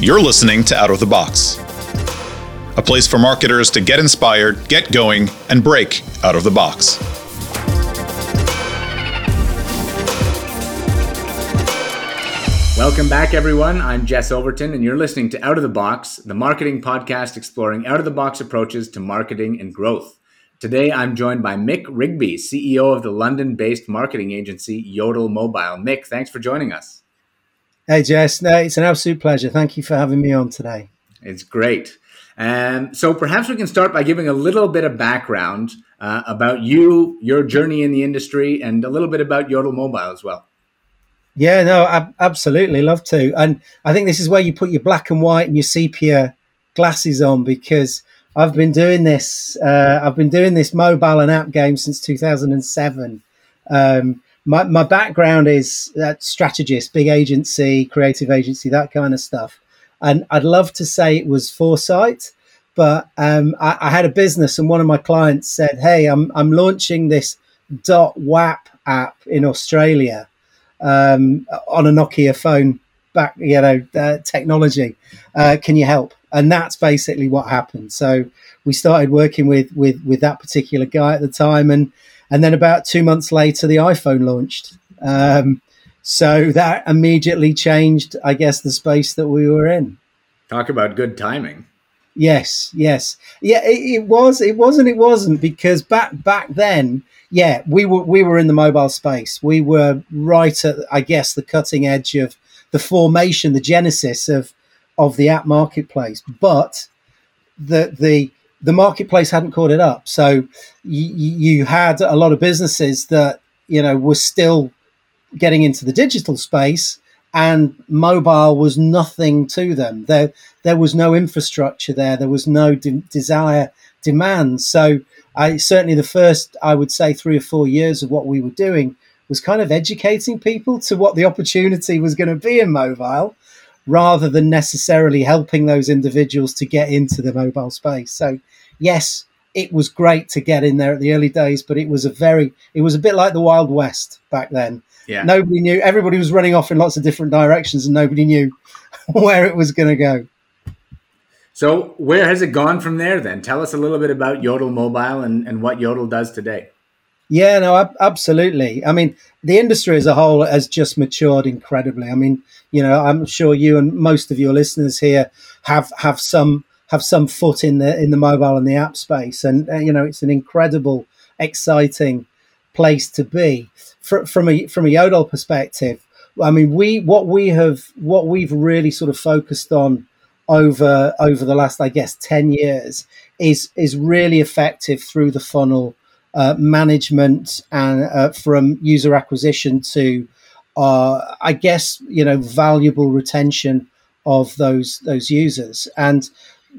You're listening to Out of the Box, a place for marketers to get inspired, get going, and break out of the box. Welcome back, everyone. I'm Jess Overton, and you're listening to Out of the Box, the marketing podcast exploring out of the box approaches to marketing and growth. Today, I'm joined by Mick Rigby, CEO of the London based marketing agency Yodel Mobile. Mick, thanks for joining us. Hey, Jess. No, it's an absolute pleasure. Thank you for having me on today. It's great. Um, so perhaps we can start by giving a little bit of background uh, about you, your journey in the industry, and a little bit about Yodel Mobile as well. Yeah, no, I absolutely love to. And I think this is where you put your black and white and your sepia glasses on because I've been doing this. Uh, I've been doing this mobile and app game since 2007. Um, my, my background is that strategist, big agency, creative agency, that kind of stuff. And I'd love to say it was foresight, but um, I, I, had a business, and one of my clients said, "Hey, I'm I'm launching this dot WAP app in Australia." um, on a Nokia phone back, you know, uh, technology. Uh, can you help? And that's basically what happened. So we started working with with with that particular guy at the time, and and then about two months later, the iPhone launched. Um, so that immediately changed, I guess, the space that we were in. Talk about good timing. Yes, yes, yeah. It, it was, it wasn't, it wasn't because back back then yeah, we were we were in the mobile space. We were right at, I guess, the cutting edge of the formation, the genesis of of the app marketplace. But the the the marketplace hadn't caught it up. So you, you had a lot of businesses that you know were still getting into the digital space, and mobile was nothing to them. There there was no infrastructure there. There was no de- desire demand. So I certainly the first, I would say, three or four years of what we were doing was kind of educating people to what the opportunity was going to be in mobile rather than necessarily helping those individuals to get into the mobile space. So, yes, it was great to get in there at the early days, but it was a very, it was a bit like the Wild West back then. Yeah. Nobody knew, everybody was running off in lots of different directions and nobody knew where it was going to go. So, where has it gone from there then? Tell us a little bit about Yodel Mobile and, and what Yodel does today. Yeah, no, absolutely. I mean, the industry as a whole has just matured incredibly. I mean, you know, I'm sure you and most of your listeners here have have some have some foot in the in the mobile and the app space, and uh, you know, it's an incredible, exciting place to be. From a from a Yodel perspective, I mean, we what we have what we've really sort of focused on over over the last, I guess, ten years is is really effective through the funnel uh, management and uh, from user acquisition to, uh, I guess, you know, valuable retention of those those users and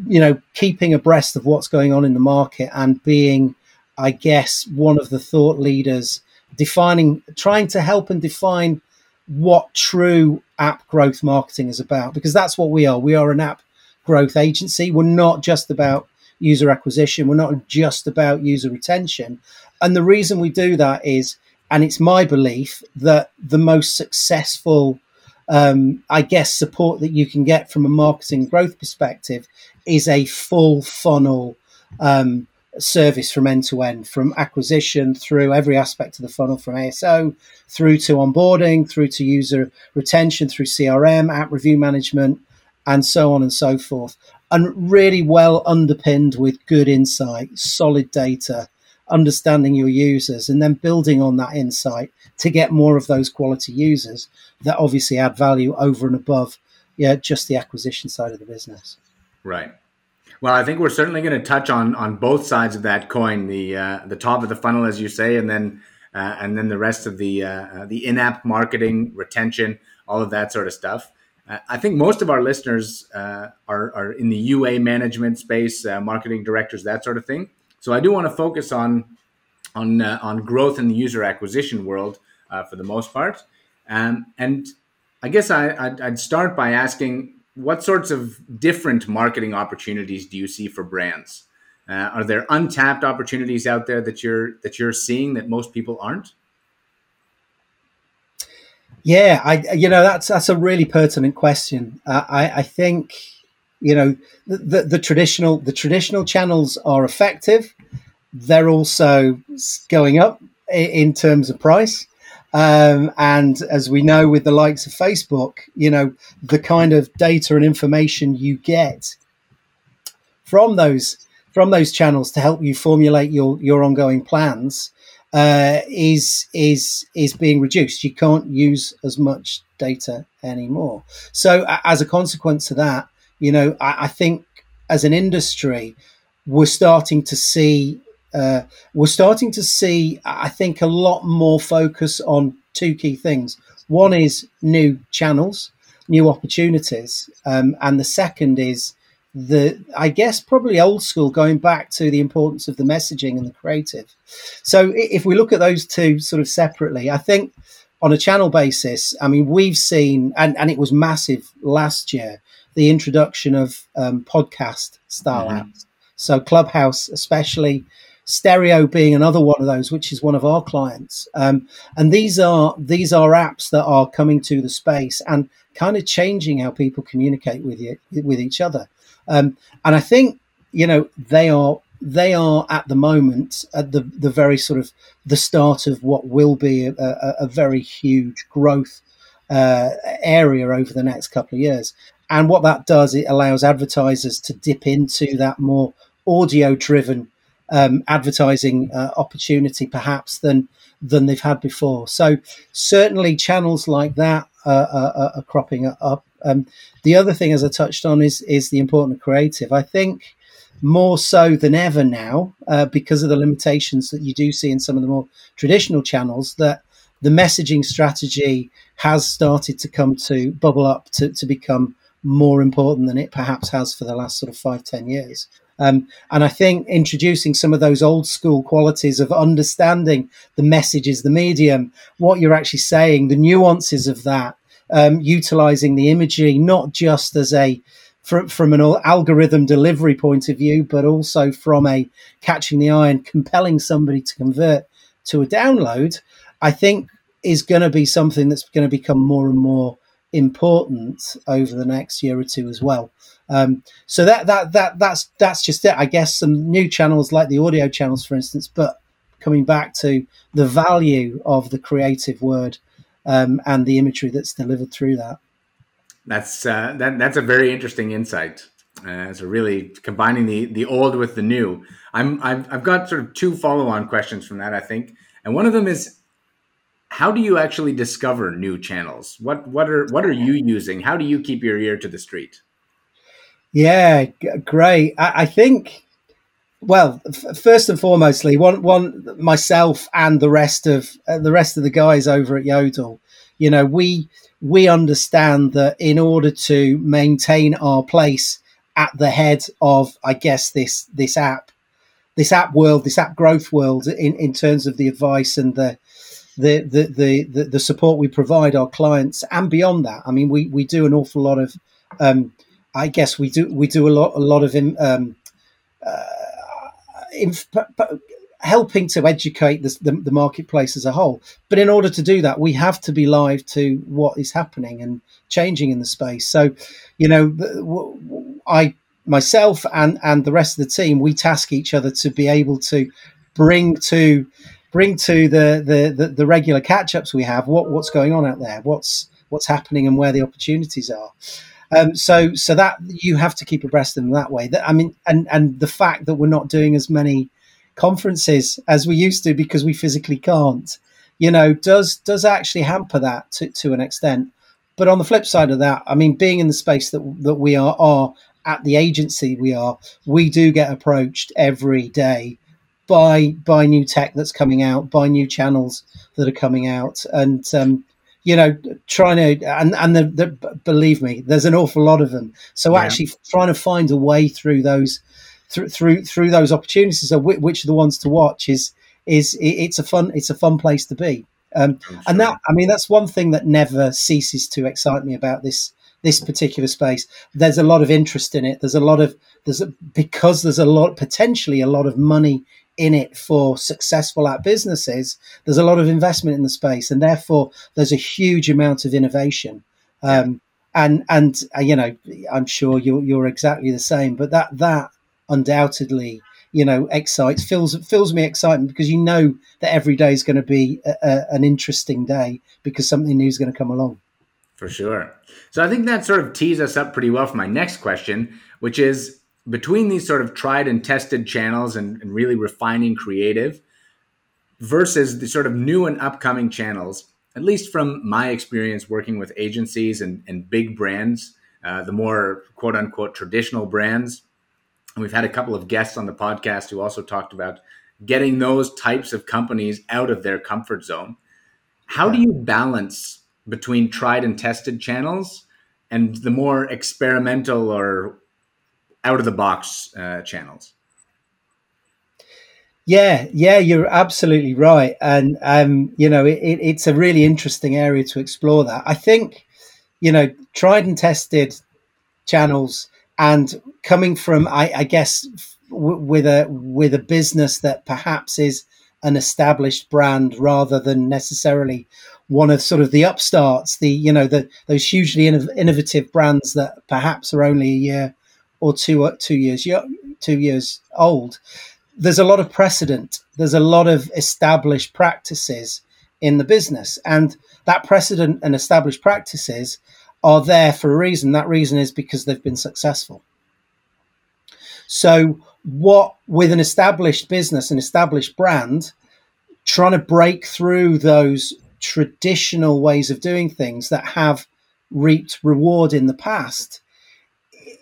you know keeping abreast of what's going on in the market and being, I guess, one of the thought leaders defining, trying to help and define what true app growth marketing is about because that's what we are. We are an app growth agency. We're not just about user acquisition, we're not just about user retention. And the reason we do that is, and it's my belief that the most successful, um, I guess, support that you can get from a marketing growth perspective is a full funnel um, service from end to end, from acquisition through every aspect of the funnel, from ASO through to onboarding, through to user retention, through CRM, app review management, and so on and so forth. And really well underpinned with good insight, solid data, understanding your users, and then building on that insight to get more of those quality users that obviously add value over and above yeah, just the acquisition side of the business. Right. Well, I think we're certainly going to touch on on both sides of that coin the uh, the top of the funnel, as you say, and then uh, and then the rest of the uh, the in app marketing, retention, all of that sort of stuff. Uh, I think most of our listeners uh, are are in the UA management space, marketing directors, that sort of thing. So I do want to focus on on on growth in the user acquisition world for the most part, um, and I guess I, I'd, I'd start by asking what sorts of different marketing opportunities do you see for brands? Uh, are there untapped opportunities out there that you're that you're seeing that most people aren't? Yeah, I you know that's that's a really pertinent question. Uh, I I think you know the, the, the traditional the traditional channels are effective. They're also going up in terms of price. Um, and as we know with the likes of Facebook, you know, the kind of data and information you get from those from those channels to help you formulate your your ongoing plans uh, is is is being reduced. You can't use as much data anymore. So as a consequence of that, you know, I, I think as an industry, we're starting to see uh, we're starting to see, I think, a lot more focus on two key things. One is new channels, new opportunities, um, and the second is the, I guess, probably old school, going back to the importance of the messaging and the creative. So, if we look at those two sort of separately, I think on a channel basis, I mean, we've seen, and, and it was massive last year, the introduction of um, podcast style mm-hmm. apps. So, Clubhouse, especially Stereo being another one of those, which is one of our clients. Um, and these are these are apps that are coming to the space and kind of changing how people communicate with you with each other. Um, and I think you know they are they are at the moment at the the very sort of the start of what will be a, a, a very huge growth uh, area over the next couple of years. And what that does, it allows advertisers to dip into that more audio driven um, advertising uh, opportunity perhaps than than they've had before. So certainly channels like that uh, are, are, cropping up. Um, the other thing, as I touched on, is is the important creative. I think more so than ever now, uh, because of the limitations that you do see in some of the more traditional channels, that the messaging strategy has started to come to bubble up to, to become more important than it perhaps has for the last sort of five ten years. Um, and I think introducing some of those old school qualities of understanding the messages, the medium, what you're actually saying, the nuances of that, um, utilizing the imagery not just as a from, from an algorithm delivery point of view, but also from a catching the eye and compelling somebody to convert to a download, I think is going to be something that's going to become more and more important over the next year or two as well. Um, so that that that that's that's just it. I guess some new channels like the audio channels, for instance, but coming back to the value of the creative word um, and the imagery that's delivered through that. That's uh, that, that's a very interesting insight. Uh, so really combining the the old with the new. I'm I've, I've got sort of two follow on questions from that I think, and one of them is how do you actually discover new channels? What what are what are you using? How do you keep your ear to the street? Yeah, g- great. I, I, think, well, f- first and foremostly, one one myself and the rest of uh, the rest of the guys over at Yodel, you know, we we understand that in order to maintain our place at the head of, I guess this this app, this app world, this app growth world, in in terms of the advice and the the, the, the, the, support we provide our clients and beyond that. I mean, we, we do an awful lot of um, I guess we do we do a lot a lot of um, uh, inf- helping to educate the, the, the, marketplace as a whole. But in order to do that, we have to be live to what is happening and changing in the space. So, you know, I myself and and the rest of the team we task each other to be able to bring to bring to the the the, the regular catch ups we have what what's going on out there what's what's happening and where the opportunities are um, so so that you have to keep abreast of them that way. That I mean, and and the fact that we're not doing as many conferences as we used to because we physically can't, you know, does does actually hamper that to, to an extent. But on the flip side of that, I mean, being in the space that that we are are at the agency we are, we do get approached every day by by new tech that's coming out, by new channels that are coming out, and um, you know, trying to and and the, the, believe me, there's an awful lot of them. So yeah. actually, trying to find a way through those through through through those opportunities of which, which are the ones to watch is is it's a fun it's a fun place to be. Um. And that I mean that's one thing that never ceases to excite me about this this particular space. There's a lot of interest in it. There's a lot of there's a, because there's a lot potentially a lot of money in it for successful app businesses, there's a lot of investment in the space, and therefore there's a huge amount of innovation. Um, and and uh, you know, I'm sure you're you're exactly the same. But that that undoubtedly, you know, excites fills fills me excitement because you know that every day is going to be a, a, an interesting day because something new is going to come along. For sure. So I think that sort of tees us up pretty well for my next question, which is between these sort of tried and tested channels and, and really refining creative versus the sort of new and upcoming channels, at least from my experience working with agencies and, and big brands, uh, the more quote unquote traditional brands. And we've had a couple of guests on the podcast who also talked about getting those types of companies out of their comfort zone. How do you balance between tried and tested channels and the more experimental or out of the box uh, channels. Yeah, yeah, you're absolutely right, and um, you know it, it's a really interesting area to explore. That I think, you know, tried and tested channels, and coming from, I, I guess, w- with a with a business that perhaps is an established brand rather than necessarily one of sort of the upstarts, the you know the those hugely innovative brands that perhaps are only a year or two uh, two years two years old, there's a lot of precedent. There's a lot of established practices in the business, and that precedent and established practices are there for a reason. That reason is because they've been successful. So, what with an established business, an established brand, trying to break through those traditional ways of doing things that have reaped reward in the past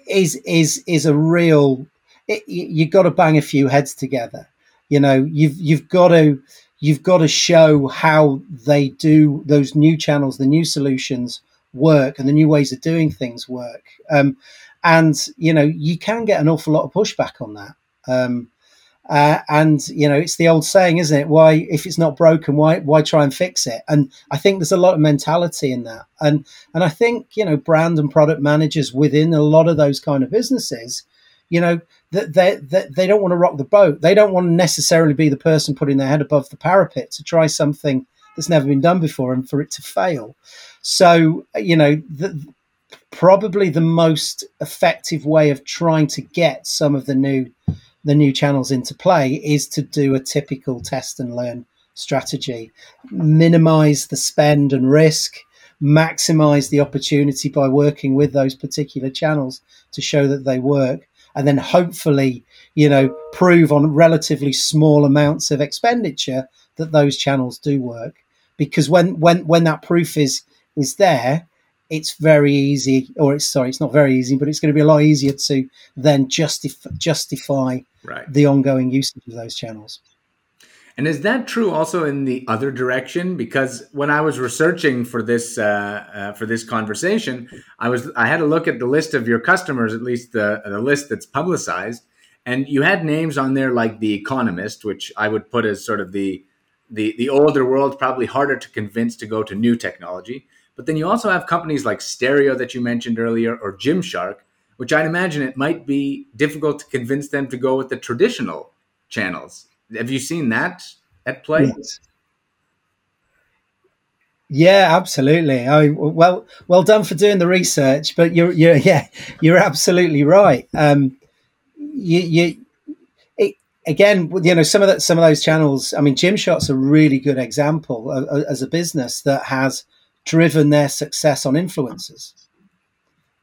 is is is a real. It, you've got to bang a few heads together. You know, you've you've got to you've got to show how they do those new channels, the new solutions work, and the new ways of doing things work. Um, and you know, you can get an awful lot of pushback on that. Um, uh, and you know, it's the old saying, isn't it? Why, if it's not broken, why why try and fix it? And I think there's a lot of mentality in that. And and I think you know, brand and product managers within a lot of those kind of businesses, you know, that they, they they don't want to rock the boat. They don't want to necessarily be the person putting their head above the parapet to try something that's never been done before and for it to fail. So you know, the, probably the most effective way of trying to get some of the new the new channels into play is to do a typical test and learn strategy, minimize the spend and risk, maximize the opportunity by working with those particular channels to show that they work, and then hopefully, you know, prove on relatively small amounts of expenditure that those channels do work. Because when when when that proof is is there, it's very easy, or it's sorry, it's not very easy, but it's going to be a lot easier to then justify justify right. the ongoing usage of those channels. And is that true also in the other direction? Because when I was researching for this uh, uh, for this conversation, I was I had a look at the list of your customers, at least the the list that's publicized, and you had names on there like the Economist, which I would put as sort of the the the older world, probably harder to convince to go to new technology. But then you also have companies like Stereo that you mentioned earlier or Gymshark, which I'd imagine it might be difficult to convince them to go with the traditional channels. Have you seen that at play? Yes. Yeah, absolutely. I well, well done for doing the research. But you're, you're, yeah, you're absolutely right. Um, you, you, it, again, you know, some of that, some of those channels. I mean, Gymshark's a really good example of, as a business that has driven their success on influencers.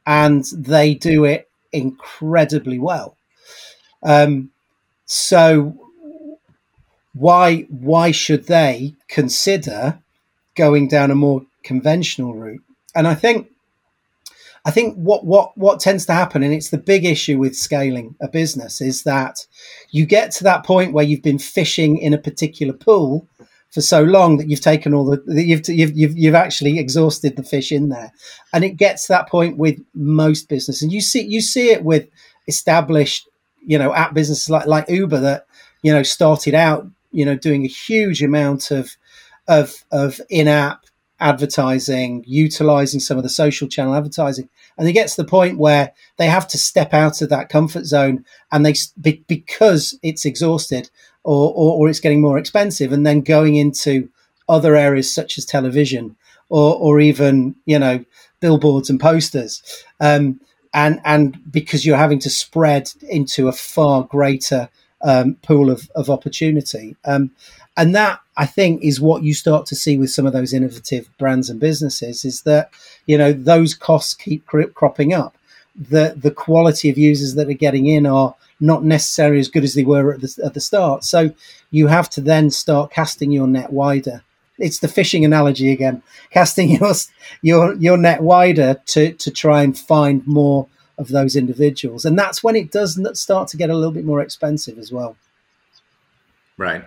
And they do it incredibly well. Um, so why why should they consider going down a more conventional route? And I think I think what what what tends to happen, and it's the big issue with scaling a business, is that you get to that point where you've been fishing in a particular pool for so long that you've taken all the you've, you've you've you've actually exhausted the fish in there, and it gets to that point with most business, and you see you see it with established you know app businesses like like Uber that you know started out you know doing a huge amount of of of in-app advertising, utilizing some of the social channel advertising, and it gets to the point where they have to step out of that comfort zone, and they because it's exhausted, or, or, or it's getting more expensive, and then going into other areas such as television or, or even you know billboards and posters. Um, and and because you're having to spread into a far greater um, pool of, of opportunity. Um, and that I think is what you start to see with some of those innovative brands and businesses is that you know those costs keep cropping up. The the quality of users that are getting in are not necessarily as good as they were at the, at the start. So you have to then start casting your net wider. It's the fishing analogy again, casting your your your net wider to to try and find more of those individuals, and that's when it does start to get a little bit more expensive as well. Right.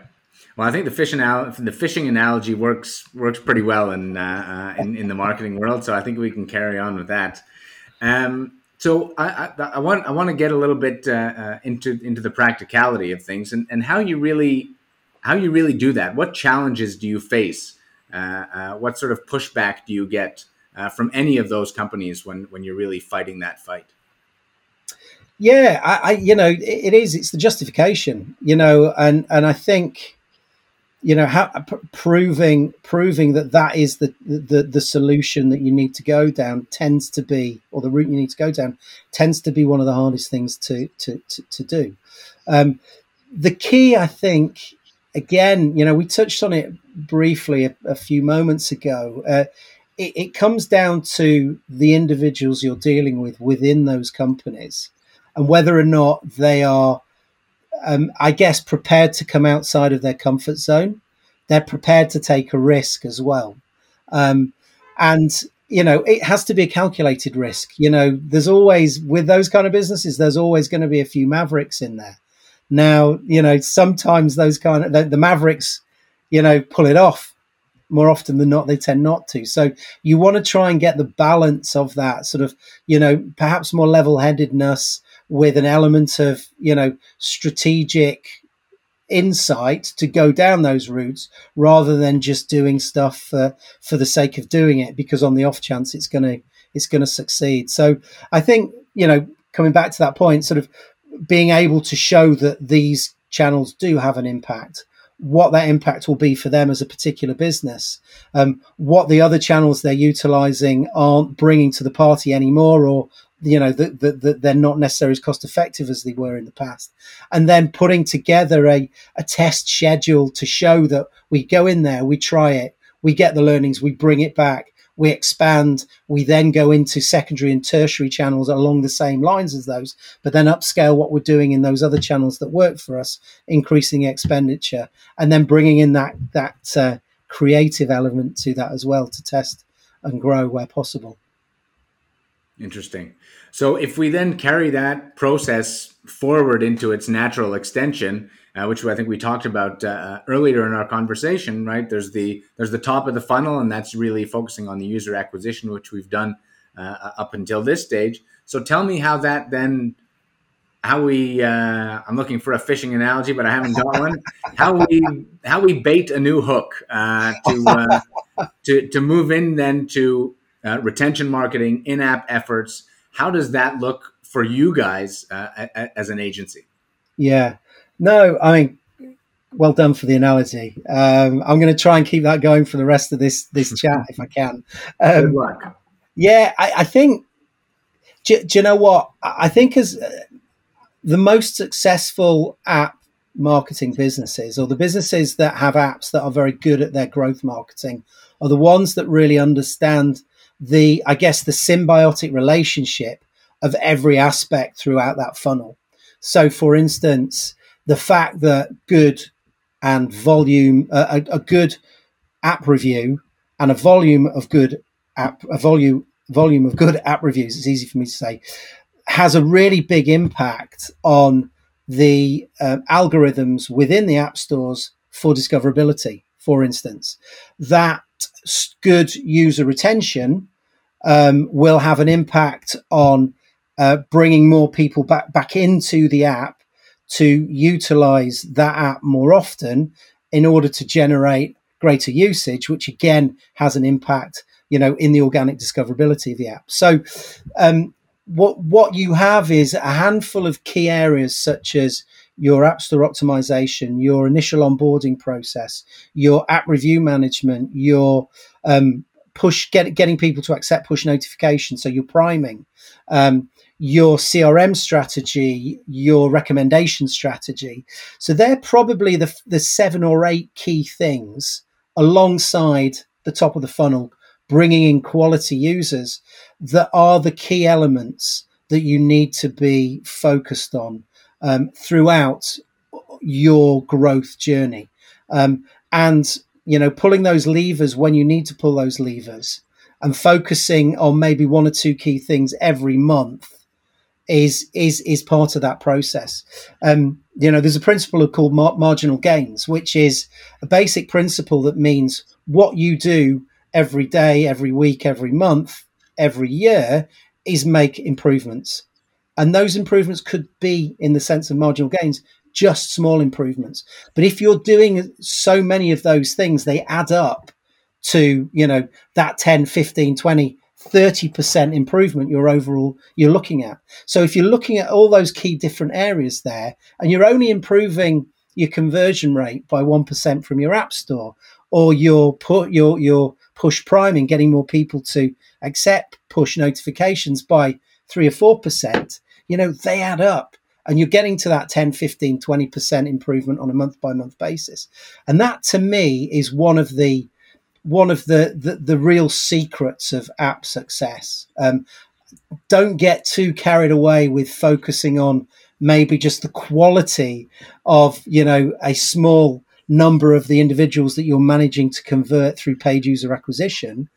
Well, I think the fishing the fishing analogy works works pretty well in, uh, uh, in in the marketing world. So I think we can carry on with that. Um, so I, I, I, want I want to get a little bit uh, uh, into into the practicality of things and, and how you really how you really do that. What challenges do you face? Uh, uh, what sort of pushback do you get from any of those companies when when you're really fighting that fight? Yeah, I, I you know it, it is. It's the justification, you know, and and I think you know how p- proving proving that that is the, the the solution that you need to go down tends to be or the route you need to go down tends to be one of the hardest things to to to, to do. Um, the key i think again you know we touched on it briefly a, a few moments ago uh, it, it comes down to the individuals you're dealing with within those companies and whether or not they are um, I guess, prepared to come outside of their comfort zone. They're prepared to take a risk as well. Um, and, you know, it has to be a calculated risk. You know, there's always, with those kind of businesses, there's always going to be a few mavericks in there. Now, you know, sometimes those kind of, the, the mavericks, you know, pull it off more often than not they tend not to so you want to try and get the balance of that sort of you know perhaps more level-headedness with an element of you know strategic insight to go down those routes rather than just doing stuff for, for the sake of doing it because on the off chance it's going to it's going to succeed. So i think you know coming back to that point sort of being able to show that these channels do have an impact what that impact will be for them as a particular business, um, what the other channels they're utilizing aren't bringing to the party anymore, or you know that the, the, they're not necessarily as cost effective as they were in the past and then putting together a, a test schedule to show that we go in there we try it we get the learnings we bring it back we expand we then go into secondary and tertiary channels along the same lines as those but then upscale what we're doing in those other channels that work for us increasing expenditure and then bringing in that that uh, creative element to that as well to test and grow where possible Interesting. So if we then carry that process forward into its natural extension, uh, which I think we talked about uh, earlier in our conversation, right? There's the there's the top of the funnel, and that's really focusing on the user acquisition, which we've done uh, up until this stage. So tell me how that then how we uh, I'm looking for a fishing analogy, but I haven't got one. how we how we bait a new hook uh, to uh, to to move in then to uh, retention marketing, in-app efforts. How does that look for you guys uh, as an agency? Yeah, no, I mean, well done for the analogy. Um, I'm going to try and keep that going for the rest of this this chat if I can. Um, Good luck. Yeah, I, I think. Do, do, you know what? I think as uh, the most successful app marketing businesses, or the businesses that have apps that are very good at their growth marketing, are the ones that really understand the, I guess, the symbiotic relationship of every aspect throughout that funnel. So, for instance, the fact that good and volume, uh, a, a, good app review and a volume of good app, a volume volume of good app reviews. It's easy for me to say, has a really big impact on the uh, algorithms within the app stores for discoverability. For instance, that good user retention um, will have an impact on uh, bringing more people back back into the app to utilize that app more often in order to generate greater usage, which again has an impact, you know, in the organic discoverability of the app. So, um, what what you have is a handful of key areas such as your app store optimization, your initial onboarding process, your app review management, your um, push get, getting people to accept push notifications, so your priming, um, your CRM strategy, your recommendation strategy. So they're probably the the seven or eight key things alongside the top of the funnel, bringing in quality users that are the key elements that you need to be focused on um, throughout your growth journey. Um, and, you know, pulling those levers when you need to pull those levers and focusing on maybe one or two key things every month is is is part of that process. Um, you know, there's a principle called mar- marginal gains, which is a basic principle that means what you do every day, every week, every month, every year is make improvements. And those improvements could be, in the sense of marginal gains, just small improvements. But if you're doing so many of those things, they add up to, you know, that 10, 15, 20, 30% improvement you're overall you're looking at. So if you're looking at all those key different areas there and you're only improving your conversion rate by 1% from your app store or your put your your push priming getting more people to accept push notifications by 3 or 4%, you know, they add up and you're getting to that 10 15 20% improvement on a month by month basis. And that to me is one of the one of the the, the real secrets of app success. Um, don't get too carried away with focusing on maybe just the quality of you know a small number of the individuals that you're managing to convert through paid user acquisition.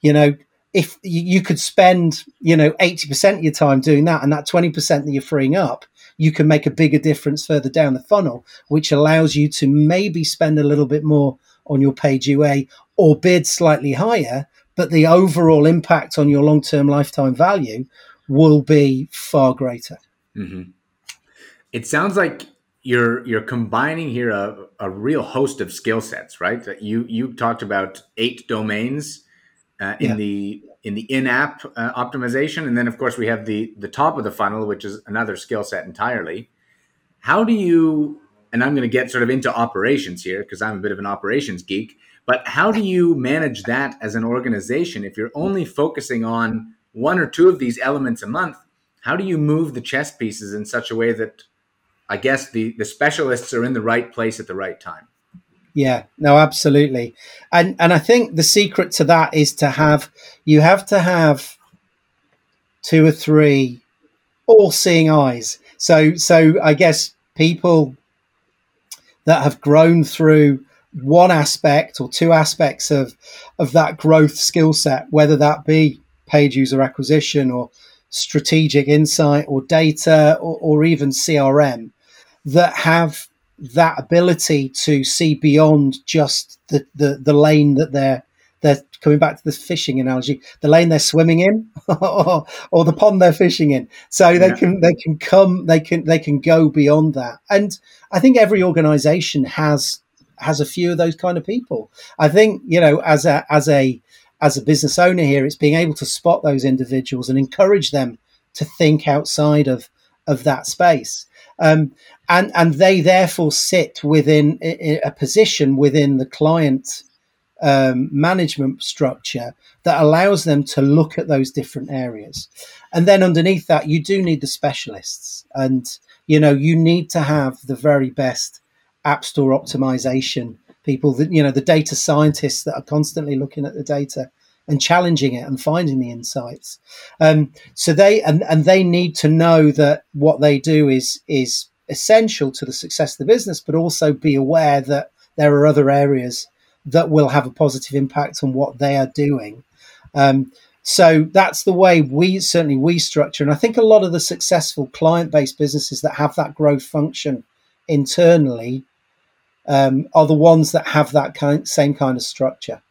You know if you could spend you know 80% of your time doing that and that 20% that you're freeing up you can make a bigger difference further down the funnel which allows you to maybe spend a little bit more on your paid ua or bid slightly higher but the overall impact on your long-term lifetime value will be far greater. Mm-hmm. it sounds like you're you're combining here a, a real host of skill sets right? You you talked about eight domains uh, in yeah. the in the in-app uh, optimization, and then of course we have the the top of the funnel, which is another skill set entirely. How do you? And I'm going to get sort of into operations here because I'm a bit of an operations geek. But how do you manage that as an organization if you're only focusing on one or two of these elements a month? How do you move the chess pieces in such a way that I guess the the specialists are in the right place at the right time? Yeah, no, absolutely. And and I think the secret to that is to have you have to have two or three all seeing eyes. So so I guess people that have grown through one aspect or two aspects of of that growth skill set, whether that be paid user acquisition or strategic insight or data or, or even CRM, that have that ability to see beyond just the, the, the lane that they're they're coming back to the fishing analogy, the lane they're swimming in or, or, the pond they're fishing in. So they yeah. can they can come they can they can go beyond that. And I think every organization has has a few of those kind of people. I think, you know, as a as a as a business owner here, it's being able to spot those individuals and encourage them to think outside of of that space. Um, and and they therefore sit within a position within the client um, management structure that allows them to look at those different areas. And then underneath that you do need the specialists. And you know you need to have the very best app store optimization people that you know the data scientists that are constantly looking at the data and challenging it and finding the insights um, so they and, and they need to know that what they do is is essential to the success of the business, but also be aware that there are other areas that will have a positive impact on what they are doing. Um, so that's the way we certainly we structure, and I think a lot of the successful client-based businesses that have that growth function internally um, are the ones that have that kind, same kind of structure.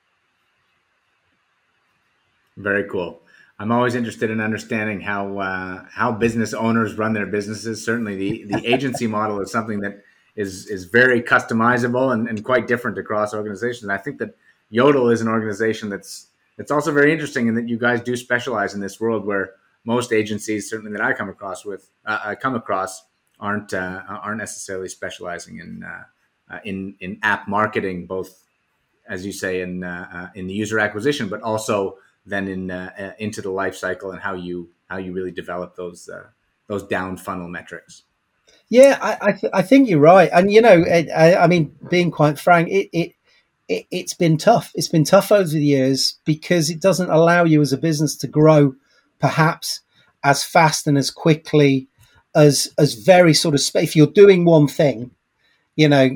Very cool. I'm always interested in understanding how uh, how business owners run their businesses. Certainly, the the agency model is something that is is very customizable and, and quite different across organizations. And I think that Yodel is an organization that's it's also very interesting in that you guys do specialize in this world where most agencies, certainly that I come across with, uh, I come across, aren't uh, aren't necessarily specializing in uh, uh, in in app marketing, both as you say in uh, in the user acquisition, but also then in into the life cycle and how you how you really develop those uh, those down funnel metrics. Yeah, I I, th- I, think you're right, and you know, it, I, I, mean, being quite frank, it, it it it's been tough. It's been tough over the years because it doesn't allow you as a business to grow, perhaps as fast and as quickly as as very sort of. If you're doing one thing, you know,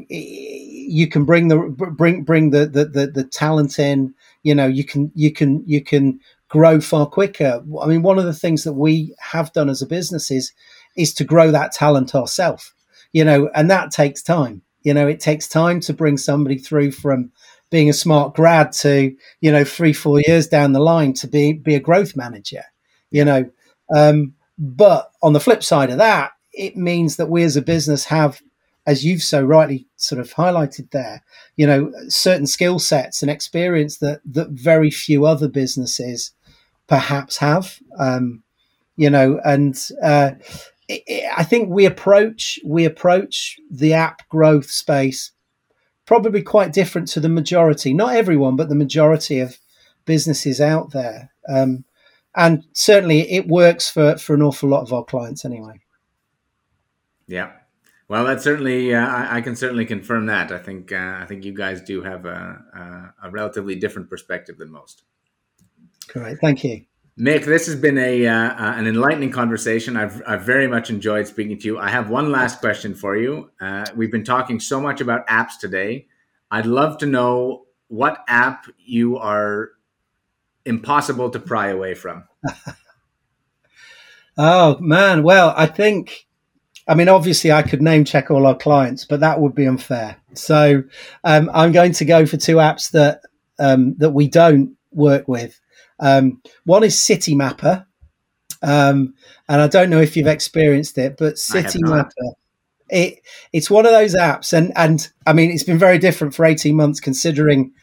you can bring the bring bring the the the, the talent in. You know, you can you can you can grow far quicker. I mean, one of the things that we have done as a business is is to grow that talent ourselves. You know, and that takes time. You know, it takes time to bring somebody through from being a smart grad to you know three four years down the line to be be a growth manager. You know, um, but on the flip side of that, it means that we as a business have as you've so rightly sort of highlighted there, you know, certain skill sets and experience that that very few other businesses perhaps have. Um, you know, and uh, it, it, I think we approach we approach the app growth space probably quite different to the majority. Not everyone, but the majority of businesses out there. Um, and certainly, it works for for an awful lot of our clients anyway. Yeah. Well, that's certainly uh, I, I, can certainly confirm that. I think uh, I think you guys do have a, a, a relatively different perspective than most. Great, thank you. Mick, this has been a uh, uh, an enlightening conversation. I've I've very much enjoyed speaking to you. I have one last question for you. Uh, we've been talking so much about apps today. I'd love to know what app you are impossible to pry away from. oh man, well, I think I mean, obviously, I could name check all our clients, but that would be unfair. So um, I'm going to go for two apps that um, that we don't work with. Um, one is Citymapper, um, and I don't know if you've experienced it, but Citymapper, it it's one of those apps, and and I mean it's been very different for eighteen months, considering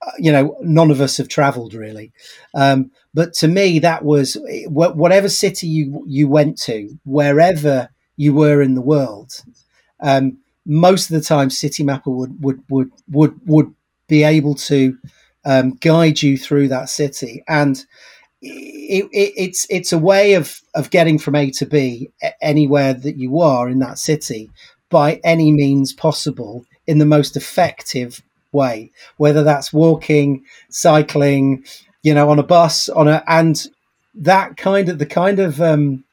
uh, you know none of us have travelled really. Um, but to me, that was whatever city you you went to, wherever you were in the world. Um, most of the time, Citymapper would would would would would be able to um, guide you through that city, and it, it, it's it's a way of of getting from A to B anywhere that you are in that city by any means possible in the most effective way, whether that's walking, cycling, you know, on a bus, on a and that kind of the kind of um,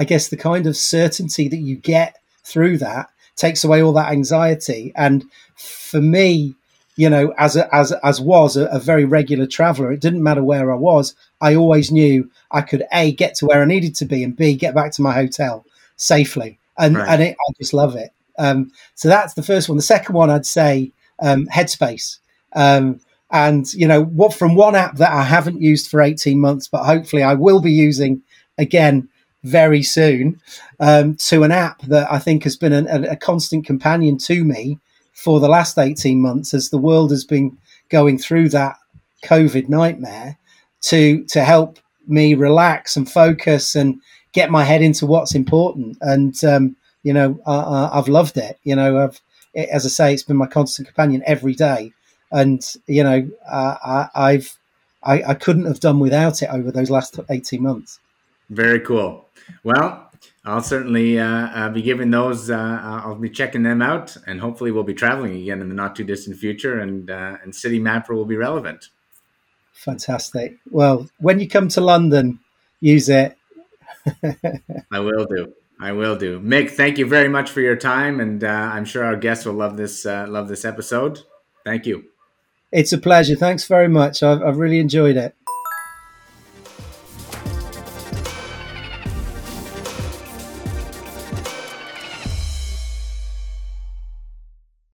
I guess the kind of certainty that you get through that takes away all that anxiety. And for me, you know, as a, as as was a, a, very regular traveler, it didn't matter where I was. I always knew I could a get to where I needed to be and b get back to my hotel safely. And right. and it, I just love it. Um, so that's the first one. The second one, I'd say um, Headspace. Um, and you know what from one app that I haven't used for 18 months, but hopefully I will be using again very soon, um, to an app that I think has been a, a constant companion to me for the last 18 months as the world has been going through that COVID nightmare to to help me relax and focus and get my head into what's important. And um, you know, I, have loved it. You know, I've as I say, it's been my constant companion every day. And you know, uh, I, have I, I couldn't have done without it over those last 18 months. Very cool. Well, I'll certainly uh, uh, be giving those. Uh, uh, I'll be checking them out, and hopefully, we'll be traveling again in the not too distant future, and uh, and Citymapper will be relevant. Fantastic. Well, when you come to London, use it. I will do. I will do. Mick, thank you very much for your time, and uh, I'm sure our guests will love this love this episode. Thank you. It's a pleasure. Thanks very much. I've, I've really enjoyed it.